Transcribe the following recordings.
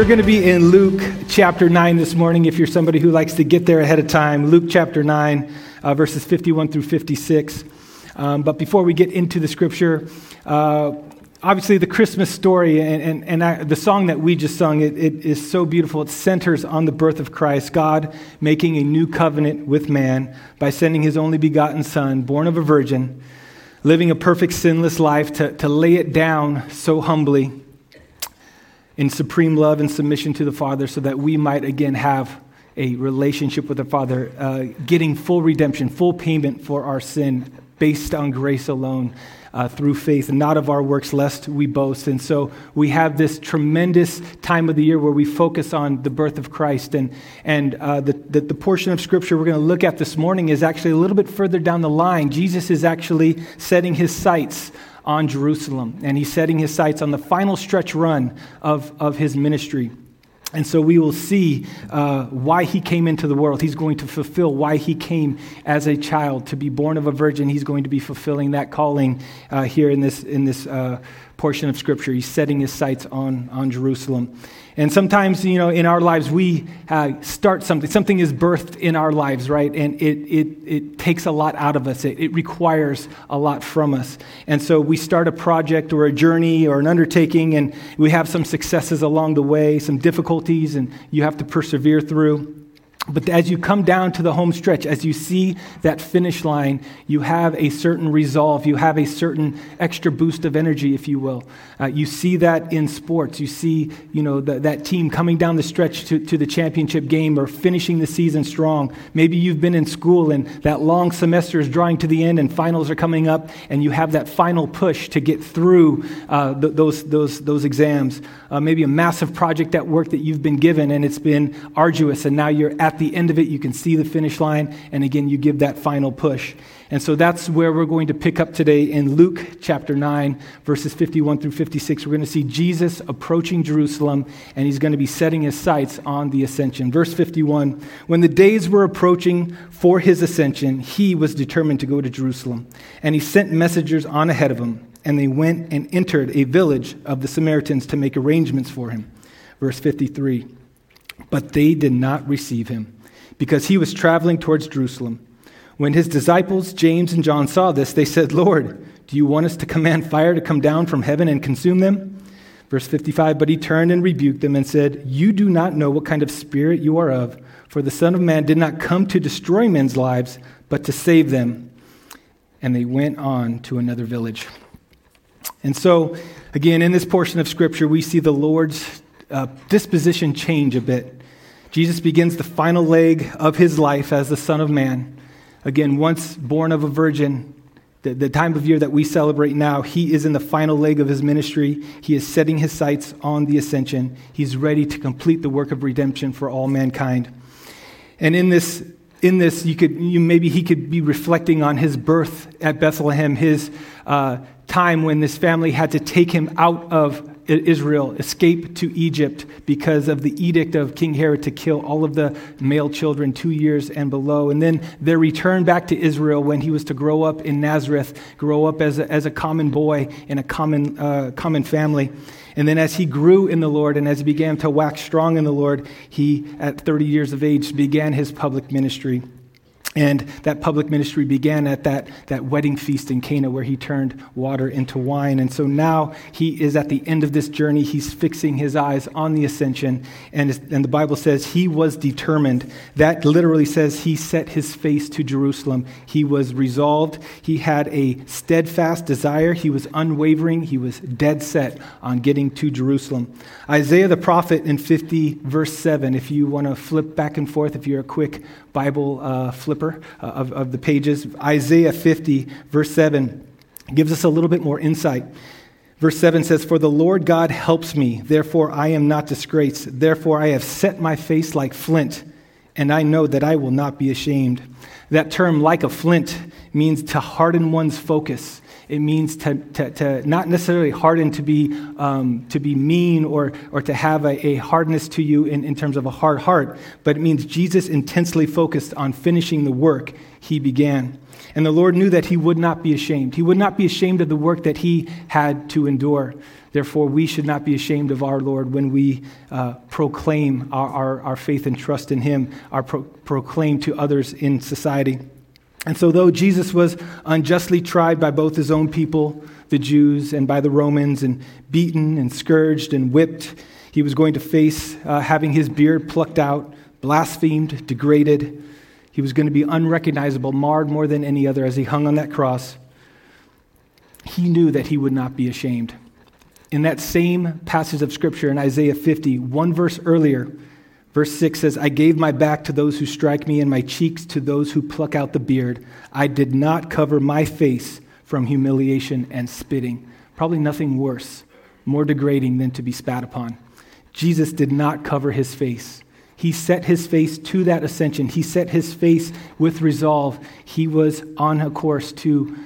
we're going to be in Luke chapter 9 this morning if you're somebody who likes to get there ahead of time. Luke chapter 9, uh, verses 51 through 56. Um, but before we get into the scripture, uh, obviously the Christmas story and, and, and I, the song that we just sung, it, it is so beautiful. It centers on the birth of Christ, God making a new covenant with man by sending his only begotten Son, born of a virgin, living a perfect sinless life to, to lay it down so humbly in supreme love and submission to the Father so that we might again have a relationship with the Father, uh, getting full redemption, full payment for our sin based on grace alone. Uh, through faith and not of our works, lest we boast. And so we have this tremendous time of the year where we focus on the birth of Christ. And, and uh, the, the, the portion of Scripture we're going to look at this morning is actually a little bit further down the line. Jesus is actually setting his sights on Jerusalem, and he's setting his sights on the final stretch run of, of his ministry. And so we will see uh, why he came into the world. He's going to fulfill why he came as a child to be born of a virgin. He's going to be fulfilling that calling uh, here in this, in this uh, portion of Scripture. He's setting his sights on, on Jerusalem. And sometimes, you know, in our lives, we uh, start something. Something is birthed in our lives, right? And it, it, it takes a lot out of us. It, it requires a lot from us. And so we start a project or a journey or an undertaking, and we have some successes along the way, some difficulties, and you have to persevere through. But as you come down to the home stretch, as you see that finish line, you have a certain resolve. You have a certain extra boost of energy, if you will. Uh, you see that in sports. You see, you know, the, that team coming down the stretch to, to the championship game or finishing the season strong. Maybe you've been in school and that long semester is drawing to the end and finals are coming up and you have that final push to get through uh, th- those, those, those exams. Uh, maybe a massive project at work that you've been given and it's been arduous and now you're at the end of it. You can see the finish line and again, you give that final push. And so that's where we're going to pick up today in Luke chapter 9, verses 51 through 56. We're going to see Jesus approaching Jerusalem, and he's going to be setting his sights on the ascension. Verse 51 When the days were approaching for his ascension, he was determined to go to Jerusalem, and he sent messengers on ahead of him, and they went and entered a village of the Samaritans to make arrangements for him. Verse 53 But they did not receive him, because he was traveling towards Jerusalem. When his disciples, James and John, saw this, they said, Lord, do you want us to command fire to come down from heaven and consume them? Verse 55 But he turned and rebuked them and said, You do not know what kind of spirit you are of, for the Son of Man did not come to destroy men's lives, but to save them. And they went on to another village. And so, again, in this portion of Scripture, we see the Lord's uh, disposition change a bit. Jesus begins the final leg of his life as the Son of Man. Again, once born of a virgin, the, the, time of year that we celebrate now, he is in the final leg of his ministry. He is setting his sights on the ascension. He's ready to complete the work of redemption for all mankind. And in this, in this, you could, you, maybe he could be reflecting on his birth at Bethlehem, his uh, time when this family had to take him out of Israel escape to Egypt because of the edict of King Herod to kill all of the male children two years and below. And then their return back to Israel when he was to grow up in Nazareth, grow up as a, as a common boy in a common, uh, common family. And then as he grew in the Lord and as he began to wax strong in the Lord, he, at 30 years of age, began his public ministry. And that public ministry began at that, that wedding feast in Cana where he turned water into wine. And so now he is at the end of this journey. He's fixing his eyes on the ascension. And, and the Bible says he was determined. That literally says he set his face to Jerusalem. He was resolved. He had a steadfast desire. He was unwavering. He was dead set on getting to Jerusalem. Isaiah the prophet in 50, verse 7, if you want to flip back and forth, if you're a quick Bible uh, flipper uh, of, of the pages. Isaiah 50, verse 7, gives us a little bit more insight. Verse 7 says, For the Lord God helps me, therefore I am not disgraced. Therefore I have set my face like flint, and I know that I will not be ashamed. That term, like a flint, means to harden one's focus. It means to, to, to not necessarily harden to be, um, to be mean or, or to have a, a hardness to you in, in terms of a hard heart, but it means Jesus intensely focused on finishing the work he began. And the Lord knew that he would not be ashamed. He would not be ashamed of the work that he had to endure. Therefore, we should not be ashamed of our Lord when we uh, proclaim our, our, our, faith and trust in Him, our pro- proclaim to others in society. And so, though Jesus was unjustly tried by both his own people, the Jews, and by the Romans, and beaten and scourged and whipped, he was going to face uh, having his beard plucked out, blasphemed, degraded. He was going to be unrecognizable, marred more than any other as he hung on that cross. He knew that he would not be ashamed. In that same passage of Scripture in Isaiah 50, one verse earlier, verse 6 says, I gave my back to those who strike me and my cheeks to those who pluck out the beard. I did not cover my face from humiliation and spitting. Probably nothing worse, more degrading than to be spat upon. Jesus did not cover his face. He set his face to that ascension. He set his face with resolve. He was on a course to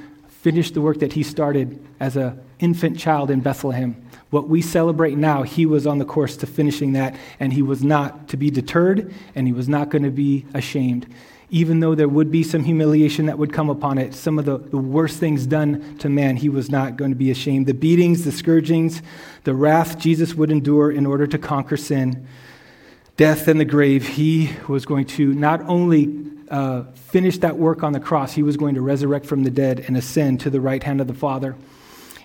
finish the work that he started as an infant child in Bethlehem. What we celebrate now, he was on the course to finishing that, and he was not to be deterred, and he was not going to be ashamed. Even though there would be some humiliation that would come upon it, some of the, the worst things done to man, he was not going to be ashamed. The beatings, the scourgings, the wrath Jesus would endure in order to conquer sin, death, and the grave, he was going to not only uh, that work on the cross, he was going to resurrect from the dead and ascend to the right hand of the Father.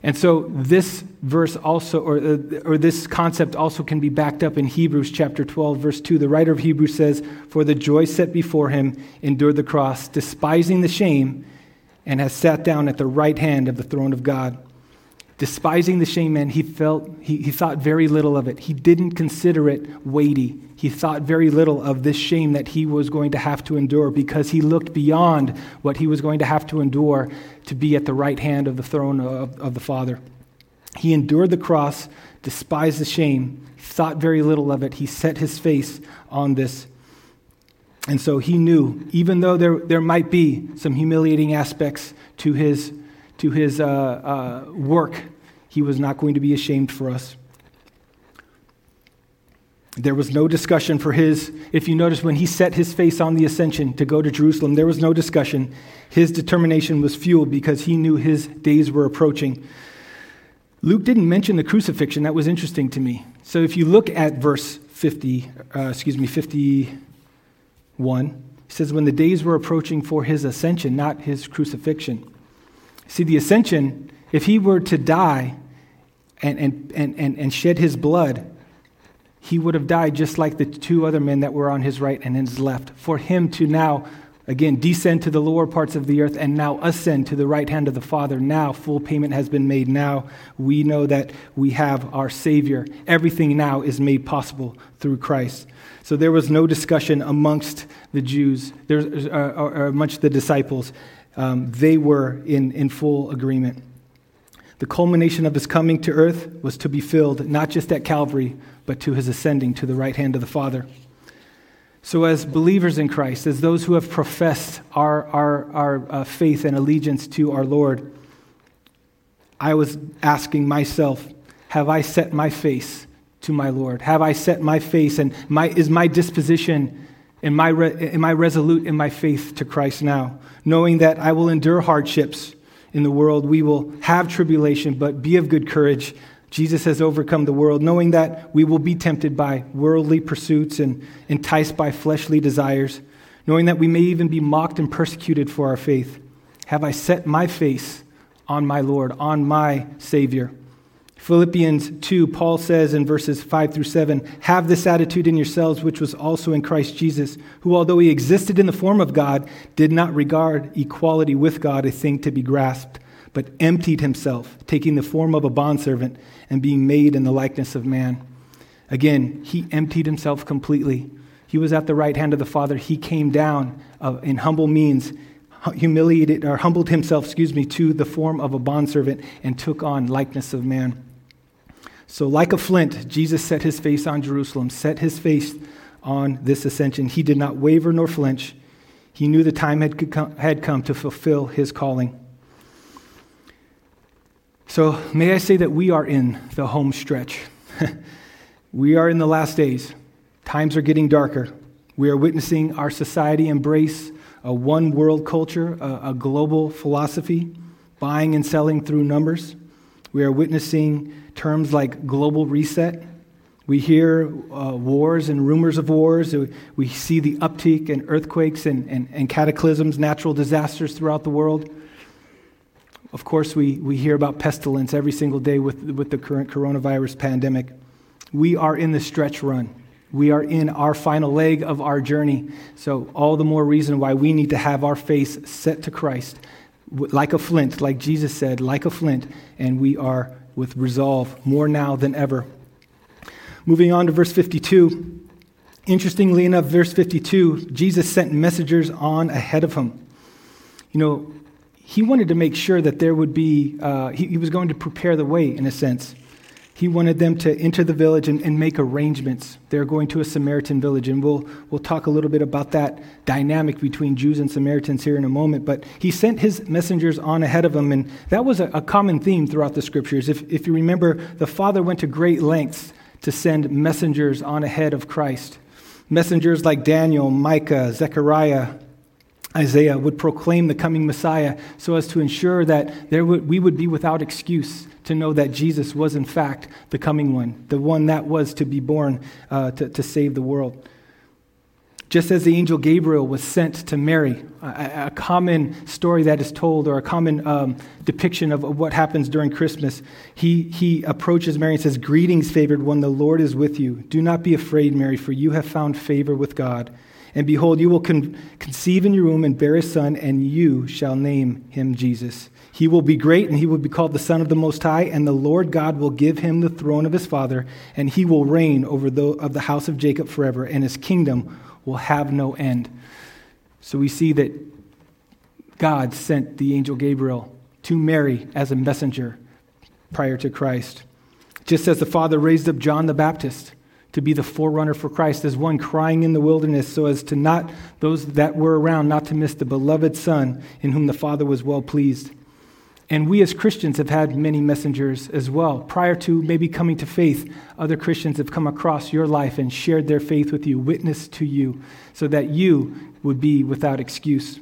And so this verse also, or, uh, or this concept also can be backed up in Hebrews chapter 12, verse 2. The writer of Hebrews says, For the joy set before him endured the cross, despising the shame, and has sat down at the right hand of the throne of God despising the shame man he felt he, he thought very little of it. He didn't consider it weighty. He thought very little of this shame that he was going to have to endure because he looked beyond what he was going to have to endure to be at the right hand of the throne of, of the father. He endured the cross despised the shame thought very little of it. He set his face on this. And so he knew even though there, there might be some humiliating aspects to his to his uh, uh, work, he was not going to be ashamed for us. There was no discussion for his, if you notice, when he set his face on the ascension to go to Jerusalem, there was no discussion. His determination was fueled because he knew his days were approaching. Luke didn't mention the crucifixion. That was interesting to me. So if you look at verse 50, uh, excuse me, 51, he says, When the days were approaching for his ascension, not his crucifixion. See, the ascension, if he were to die and, and, and, and, shed his blood, he would have died just like the two other men that were on his right and his left. For him to now, again, descend to the lower parts of the earth and now ascend to the right hand of the Father, now full payment has been made. Now we know that we have our Savior. Everything now is made possible through Christ. So there was no discussion amongst the Jews, there, uh, or, or amongst the disciples um, they were in, in full agreement. The culmination of his coming to earth was to be filled not just at Calvary, but to his ascending to the right hand of the Father. So, as believers in Christ, as those who have professed our, our, our uh, faith and allegiance to our Lord, I was asking myself, have I set my face to my Lord? Have I set my face and my, is my disposition Am I, re- am I resolute in my faith to Christ now? Knowing that I will endure hardships in the world, we will have tribulation, but be of good courage. Jesus has overcome the world, knowing that we will be tempted by worldly pursuits and enticed by fleshly desires, knowing that we may even be mocked and persecuted for our faith. Have I set my face on my Lord, on my Savior? Philippians 2, Paul says in verses 5 through 7 Have this attitude in yourselves, which was also in Christ Jesus, who, although he existed in the form of God, did not regard equality with God a thing to be grasped, but emptied himself, taking the form of a bondservant and being made in the likeness of man. Again, he emptied himself completely. He was at the right hand of the Father. He came down uh, in humble means humiliated or humbled himself, excuse me, to the form of a bondservant and took on likeness of man. So, like a flint, Jesus set his face on Jerusalem, set his face on this ascension. He did not waver nor flinch. He knew the time had come, had come to fulfill his calling. So, may I say that we are in the home stretch. we are in the last days. Times are getting darker. We are witnessing our society embrace a one world culture, a, a global philosophy, buying and selling through numbers. We are witnessing terms like global reset. We hear uh, wars and rumors of wars. We see the uptick in earthquakes and, and, and cataclysms, natural disasters throughout the world. Of course, we, we hear about pestilence every single day with, with the current coronavirus pandemic. We are in the stretch run. We are in our final leg of our journey. So, all the more reason why we need to have our face set to Christ like a flint, like Jesus said, like a flint, and we are with resolve more now than ever. Moving on to verse 52. Interestingly enough, verse 52, Jesus sent messengers on ahead of him. You know, he wanted to make sure that there would be, uh, he, he was going to prepare the way, in a sense. He wanted them to enter the village and, and, make arrangements. They're going to a Samaritan village, and we'll, we'll talk a little bit about that dynamic between Jews and Samaritans here in a moment. But he sent his messengers on ahead of him, and that was a, a common theme throughout the scriptures. If, if you remember, the Father went to great lengths to send messengers on ahead of Christ. Messengers like Daniel, Micah, Zechariah, Isaiah would proclaim the coming Messiah so as to ensure that there would, we would be without excuse to know that Jesus was, in fact, the coming one, the one that was to be born uh, to, to save the world. Just as the angel Gabriel was sent to Mary, a, a common story that is told, or a common um, depiction of, of what happens during Christmas, he, he approaches Mary and says, Greetings, favored one, the Lord is with you. Do not be afraid, Mary, for you have found favor with God. And behold, you will con- conceive in your womb and bear a son, and you shall name him Jesus. He will be great, and he will be called the Son of the Most High, and the Lord God will give him the throne of his father, and he will reign over the, of the house of Jacob forever, and his kingdom will have no end. So we see that God sent the angel Gabriel to Mary as a messenger prior to Christ. Just as the Father raised up John the Baptist to be the forerunner for Christ as one crying in the wilderness so as to not those that were around not to miss the beloved son in whom the father was well pleased and we as Christians have had many messengers as well. Prior to maybe coming to faith, other Christians have come across your life and shared their faith with you, witnessed to you, so that you would be without excuse.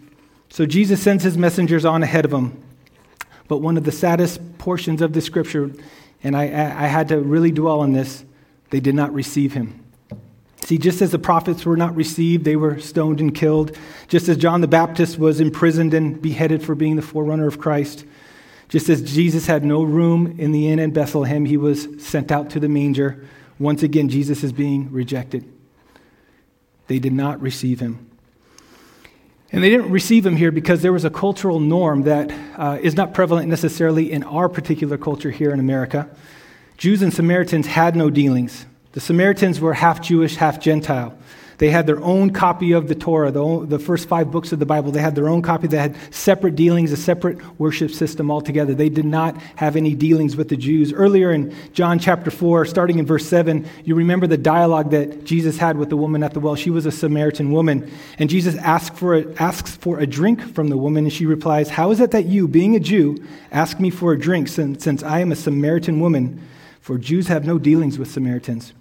So Jesus sends his messengers on ahead of him. But one of the saddest portions of the scripture, and I, I had to really dwell on this, they did not receive him. See, just as the prophets were not received, they were stoned and killed. Just as John the Baptist was imprisoned and beheaded for being the forerunner of Christ. Just as Jesus had no room in the inn in Bethlehem, he was sent out to the manger. Once again, Jesus is being rejected. They did not receive him. And they didn't receive him here because there was a cultural norm that uh, is not prevalent necessarily in our particular culture here in America. Jews and Samaritans had no dealings. The Samaritans were half Jewish, half Gentile. They had their own copy of the Torah, the, the first five books of the Bible. They had their own copy. They had separate dealings, a separate worship system altogether. They did not have any dealings with the Jews. Earlier in John chapter 4, starting in verse 7, you remember the dialogue that Jesus had with the woman at the well. She was a Samaritan woman. And Jesus asks for a, asks for a drink from the woman, and she replies, How is it that you, being a Jew, ask me for a drink since, since I am a Samaritan woman? For Jews have no dealings with Samaritans.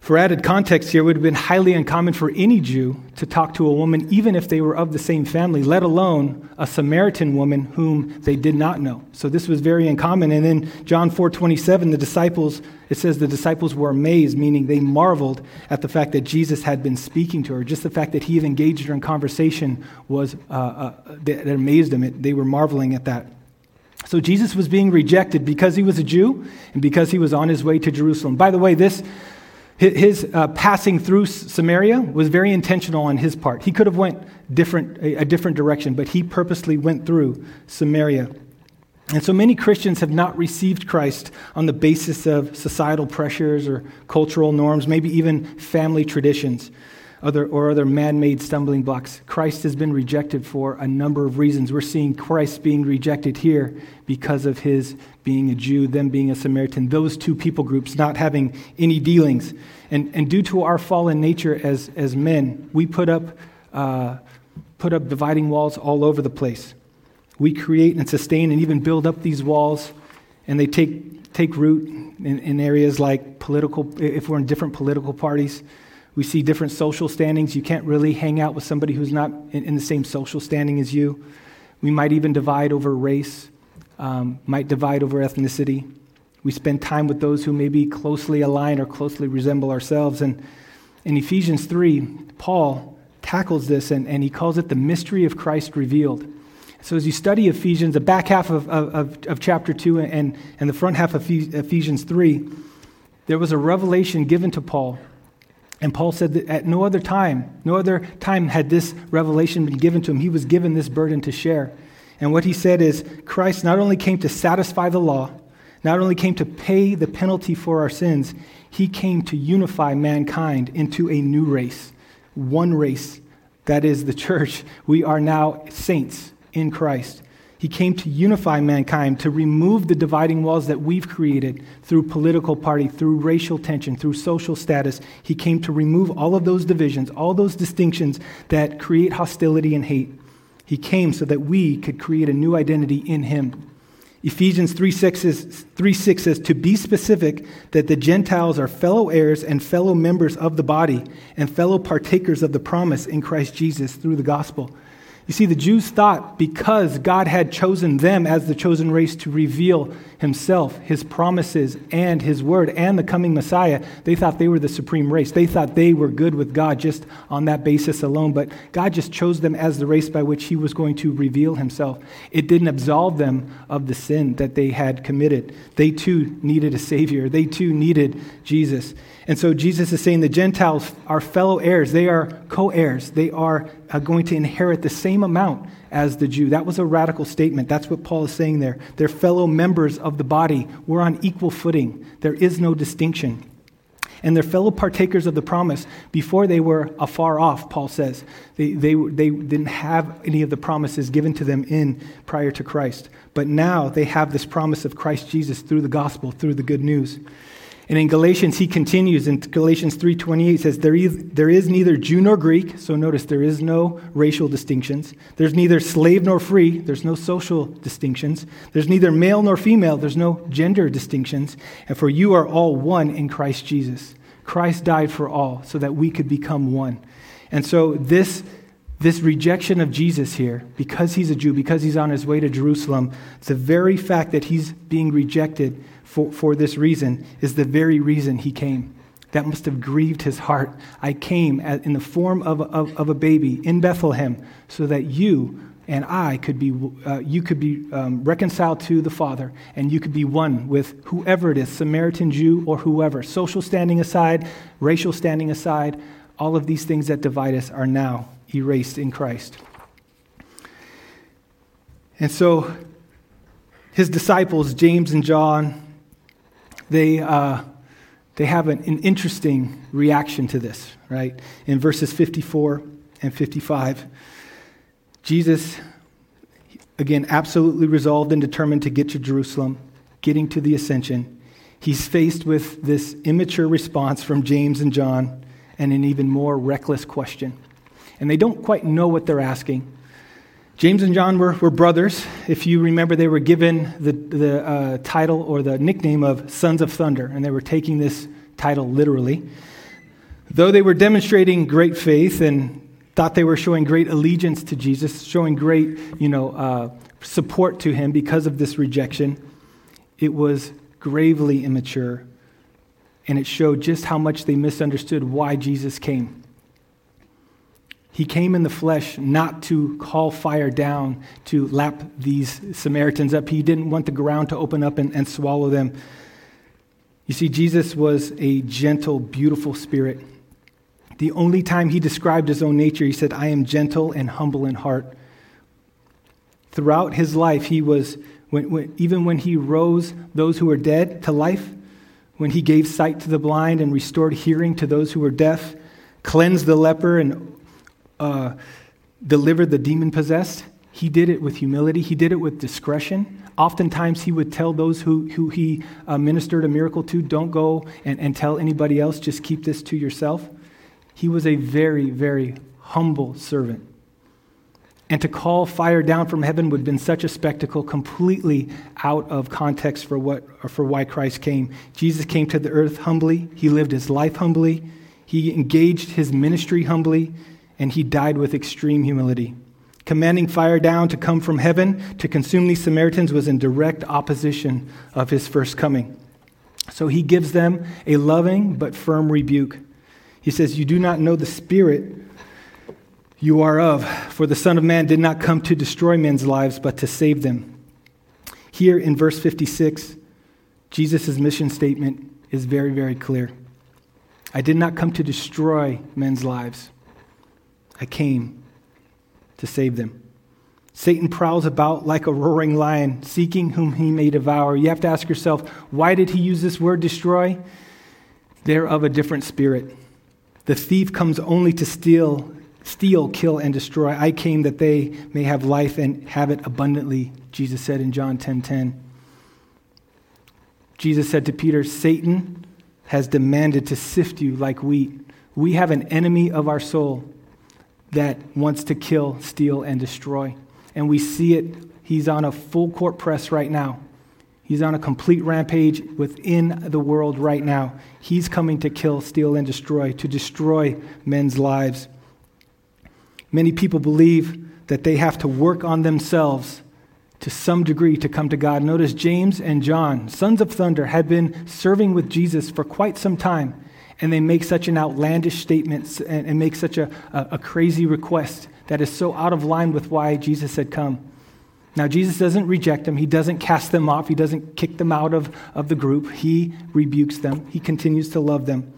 For added context here, it would have been highly uncommon for any Jew to talk to a woman, even if they were of the same family, let alone a Samaritan woman whom they did not know. So this was very uncommon. And in John 4 27, the disciples, it says the disciples were amazed, meaning they marveled at the fact that Jesus had been speaking to her. Just the fact that he had engaged her in conversation was, uh, uh, that amazed them. They were marveling at that. So Jesus was being rejected because he was a Jew and because he was on his way to Jerusalem. By the way, this his uh, passing through Samaria was very intentional on his part. He could have went different, a, a different direction, but he purposely went through Samaria. And so many Christians have not received Christ on the basis of societal pressures or cultural norms, maybe even family traditions other, or other man made stumbling blocks. Christ has been rejected for a number of reasons. We're seeing Christ being rejected here because of his being a Jew, them being a Samaritan, those two people groups not having any dealings. And, and due to our fallen nature as, as men, we put up, uh, put up dividing walls all over the place. We create and sustain and even build up these walls, and they take, take root in, in areas like political, if we're in different political parties. We see different social standings. You can't really hang out with somebody who's not in, in the same social standing as you. We might even divide over race. um, might divide over ethnicity. We spend time with those who maybe closely align or closely resemble ourselves. And in Ephesians 3, Paul tackles this and, and he calls it the mystery of Christ revealed. So, as you study Ephesians, the back half of, of, of chapter 2 and, and the front half of Ephesians 3, there was a revelation given to Paul. And Paul said that at no other time, no other time had this revelation been given to him. He was given this burden to share. And what he said is Christ not only came to satisfy the law, not only came to pay the penalty for our sins, he came to unify mankind into a new race, one race. That is the church. We are now saints in Christ. He came to unify mankind, to remove the dividing walls that we've created through political party, through racial tension, through social status. He came to remove all of those divisions, all those distinctions that create hostility and hate. He came so that we could create a new identity in Him. Ephesians 3 6, is, 3 6 says, To be specific, that the Gentiles are fellow heirs and fellow members of the body and fellow partakers of the promise in Christ Jesus through the gospel. You see, the Jews thought because God had chosen them as the chosen race to reveal himself, his promises, and his word, and the coming Messiah, they thought they were the supreme race. They thought they were good with God just on that basis alone. But God just chose them as the race by which he was going to reveal himself. It didn't absolve them of the sin that they had committed. They too needed a Savior, they too needed Jesus. And so Jesus is saying the Gentiles are fellow heirs, they are co heirs, they are uh, going to inherit the same amount as the Jew. That was a radical statement. That's what Paul is saying there. They're fellow members of the body. We're on equal footing, there is no distinction. And they're fellow partakers of the promise before they were afar off, Paul says. They, they, they didn't have any of the promises given to them in prior to Christ. But now they have this promise of Christ Jesus through the gospel, through the good news. And in Galatians, he continues in Galatians 3.28 says, there is, there is neither Jew nor Greek. So notice there is no racial distinctions. There's neither slave nor free. There's no social distinctions. There's neither male nor female. There's no gender distinctions. And for you are all one in Christ Jesus. Christ died for all so that we could become one. And so this, this rejection of Jesus here, because he's a Jew, because he's on his way to Jerusalem, the very fact that he's being rejected for, for this reason is the very reason he came. That must have grieved his heart. I came in the form of, of, of, a baby in Bethlehem so that you and I could be, uh, you could be um, reconciled to the Father and you could be one with whoever it is, Samaritan Jew or whoever. Social standing aside, racial standing aside, all of these things that divide us are now erased in Christ. And so his disciples, James and John, they, uh, they have an, an interesting reaction to this, right? In verses 54 and 55, Jesus, again, absolutely resolved and determined to get to Jerusalem, getting to the ascension. He's faced with this immature response from James and John and an even more reckless question. And they don't quite know what they're asking. James and John were, were brothers. If you remember, they were given the, the uh, title or the nickname of Sons of Thunder, and they were taking this title literally. Though they were demonstrating great faith and thought they were showing great allegiance to Jesus, showing great you know, uh, support to him because of this rejection, it was gravely immature, and it showed just how much they misunderstood why Jesus came. He came in the flesh not to call fire down to lap these Samaritans up. He didn't want the ground to open up and, and swallow them. You see, Jesus was a gentle, beautiful spirit. The only time he described his own nature, he said, I am gentle and humble in heart. Throughout his life, he was, when, when, even when he rose those who were dead to life, when he gave sight to the blind and restored hearing to those who were deaf, cleansed the leper and uh, delivered the demon possessed, he did it with humility, he did it with discretion. Oftentimes, he would tell those who, who he uh, ministered a miracle to, don't go and, and tell anybody else, just keep this to yourself. He was a very, very humble servant. And to call fire down from heaven would have been such a spectacle, completely out of context for, what, for why Christ came. Jesus came to the earth humbly, he lived his life humbly, he engaged his ministry humbly, and he died with extreme humility. Commanding fire down to come from heaven to consume these Samaritans was in direct opposition of his first coming. So he gives them a loving but firm rebuke. He says, You do not know the Spirit you are of, for the Son of Man did not come to destroy men's lives, but to save them. Here in verse 56, Jesus' mission statement is very, very clear. I did not come to destroy men's lives, I came to save them. Satan prowls about like a roaring lion, seeking whom he may devour. You have to ask yourself, why did he use this word destroy? They're of a different spirit. The thief comes only to steal, steal, kill, and destroy. I came that they may have life and have it abundantly, Jesus said in John 10:10. 10, 10. Jesus said to Peter, Satan has demanded to sift you like wheat. We have an enemy of our soul that wants to kill, steal, and destroy. And we see it. He's on a full court press right now. He's on a complete rampage within the world right now. He's coming to kill, steal, and destroy, to destroy men's lives. Many people believe that they have to work on themselves to some degree to come to God. Notice James and John, sons of thunder, had been serving with Jesus for quite some time, and they make such an outlandish statement and, and make such a, a, a crazy request that is so out of line with why Jesus had come. Now, Jesus doesn't reject them. He doesn't cast them off. He doesn't kick them out of, of the group. He rebukes them. He continues to love them.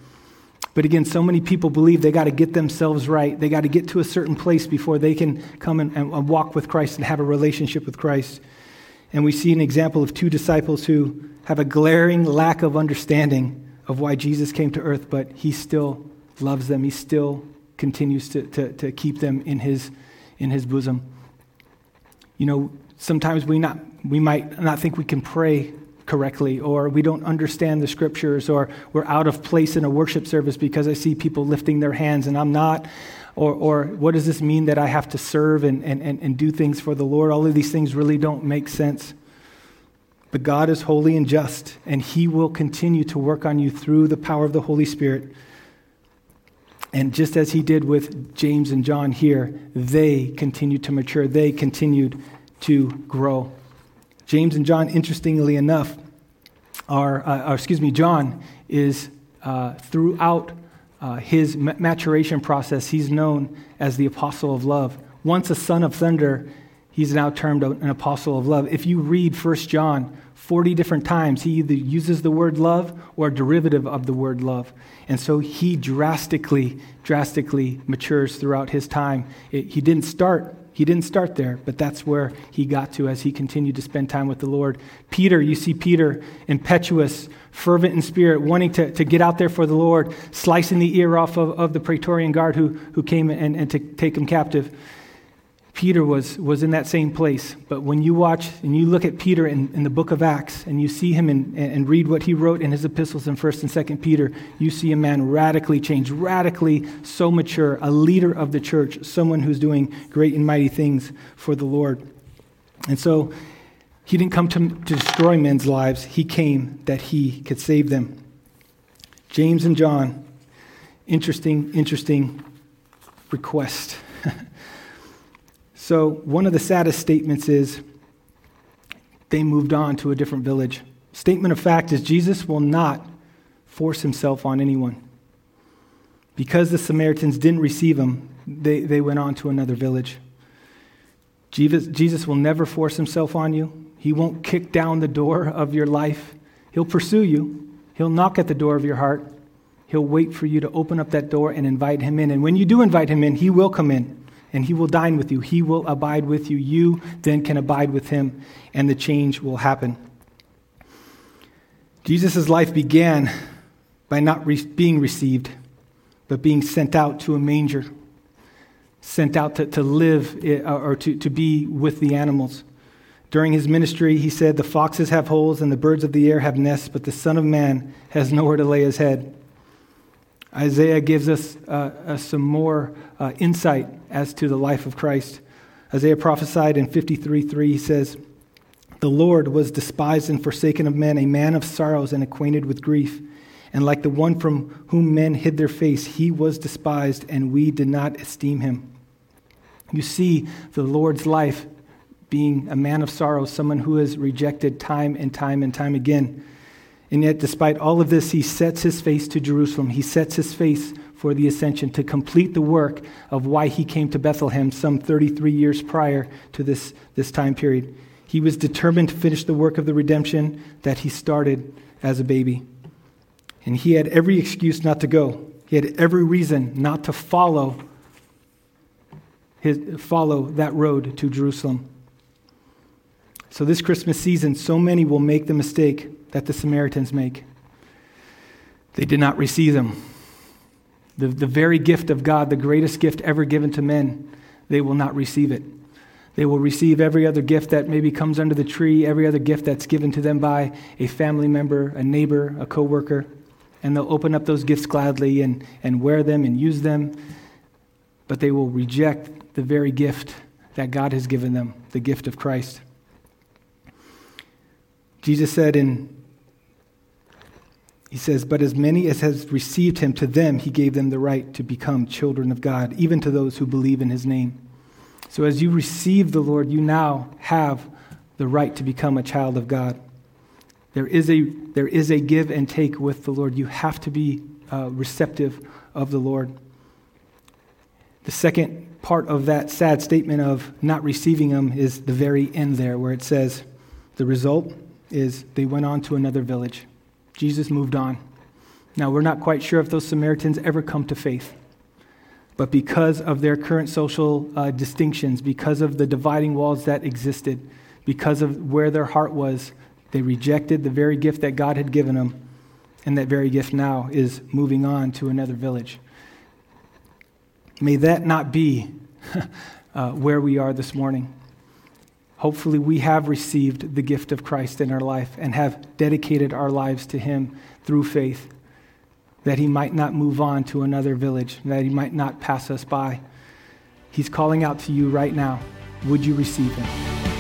But again, so many people believe they got to get themselves right. They got to get to a certain place before they can come and, and, walk with Christ and have a relationship with Christ. And we see an example of two disciples who have a glaring lack of understanding of why Jesus came to earth, but he still loves them. He still continues to, to, to keep them in his, in his bosom. You know, sometimes we, not, we might not think we can pray correctly, or we don't understand the scriptures, or we're out of place in a worship service because I see people lifting their hands and I'm not. Or, or what does this mean that I have to serve and, and, and, and do things for the Lord? All of these things really don't make sense. But God is holy and just, and He will continue to work on you through the power of the Holy Spirit. And just as He did with James and John here, they continued to mature, they continued to grow. James and John, interestingly enough, are, uh, or excuse me, John is uh, throughout uh, his maturation process, he's known as the apostle of love. Once a son of thunder, he's now termed an apostle of love. If you read 1 John 40 different times, he either uses the word love or a derivative of the word love. And so he drastically, drastically matures throughout his time. It, he didn't start he didn't start there, but that's where he got to as he continued to spend time with the Lord. Peter, you see Peter, impetuous, fervent in spirit, wanting to, to get out there for the Lord, slicing the ear off of, of the Praetorian guard who, who came and, and to take him captive. Peter was, was in that same place. But when you watch and you look at Peter in, in the book of Acts and you see him in, and read what he wrote in his epistles in 1st and 2nd Peter, you see a man radically changed, radically so mature, a leader of the church, someone who's doing great and mighty things for the Lord. And so he didn't come to, to destroy men's lives, he came that he could save them. James and John, interesting, interesting request. So, one of the saddest statements is they moved on to a different village. Statement of fact is Jesus will not force himself on anyone. Because the Samaritans didn't receive him, they, they went on to another village. Jesus, Jesus will never force himself on you. He won't kick down the door of your life. He'll pursue you. He'll knock at the door of your heart. He'll wait for you to open up that door and invite him in. And when you do invite him in, he will come in and he will dine with you. He will abide with you. You then can abide with him, and the change will happen. Jesus' life began by not re- being received, but being sent out to a manger, sent out to, to live eh, or to, to be with the animals. During his ministry, he said, The foxes have holes and the birds of the air have nests, but the Son of Man has nowhere to lay his head. Isaiah gives us uh, uh, some more uh, insight as to the life of Christ. Isaiah prophesied in 53 3, he says, The Lord was despised and forsaken of men, a man of sorrows and acquainted with grief. And like the one from whom men hid their face, he was despised, and we did not esteem him. You see the Lord's life being a man of sorrow, someone who is rejected time and time and time again. And yet, despite all of this, he sets his face to Jerusalem. He sets his face for the ascension to complete the work of why he came to Bethlehem some 33 years prior to this, this time period. He was determined to finish the work of the redemption that he started as a baby. And he had every excuse not to go. He had every reason not to follow his, follow that road to Jerusalem. So this Christmas season, so many will make the mistake that the Samaritans make. They did not receive them. The, the very gift of God, the greatest gift ever given to men, they will not receive it. They will receive every other gift that maybe comes under the tree, every other gift that's given to them by a family member, a neighbor, a coworker, and they'll open up those gifts gladly and, and wear them and use them. But they will reject the very gift that God has given them, the gift of Christ. Jesus said in he says, But as many as has received him, to them he gave them the right to become children of God, even to those who believe in his name. So as you receive the Lord, you now have the right to become a child of God. There is a, there is a give and take with the Lord. You have to be uh, receptive of the Lord. The second part of that sad statement of not receiving him is the very end there, where it says, The result is they went on to another village. Jesus moved on. Now, we're not quite sure if those Samaritans ever come to faith. But because of their current social uh, distinctions, because of the dividing walls that existed, because of where their heart was, they rejected the very gift that God had given them. And that very gift now is moving on to another village. May that not be uh, where we are this morning. Hopefully, we have received the gift of Christ in our life and have dedicated our lives to Him through faith, that He might not move on to another village, that He might not pass us by. He's calling out to you right now. Would you receive Him?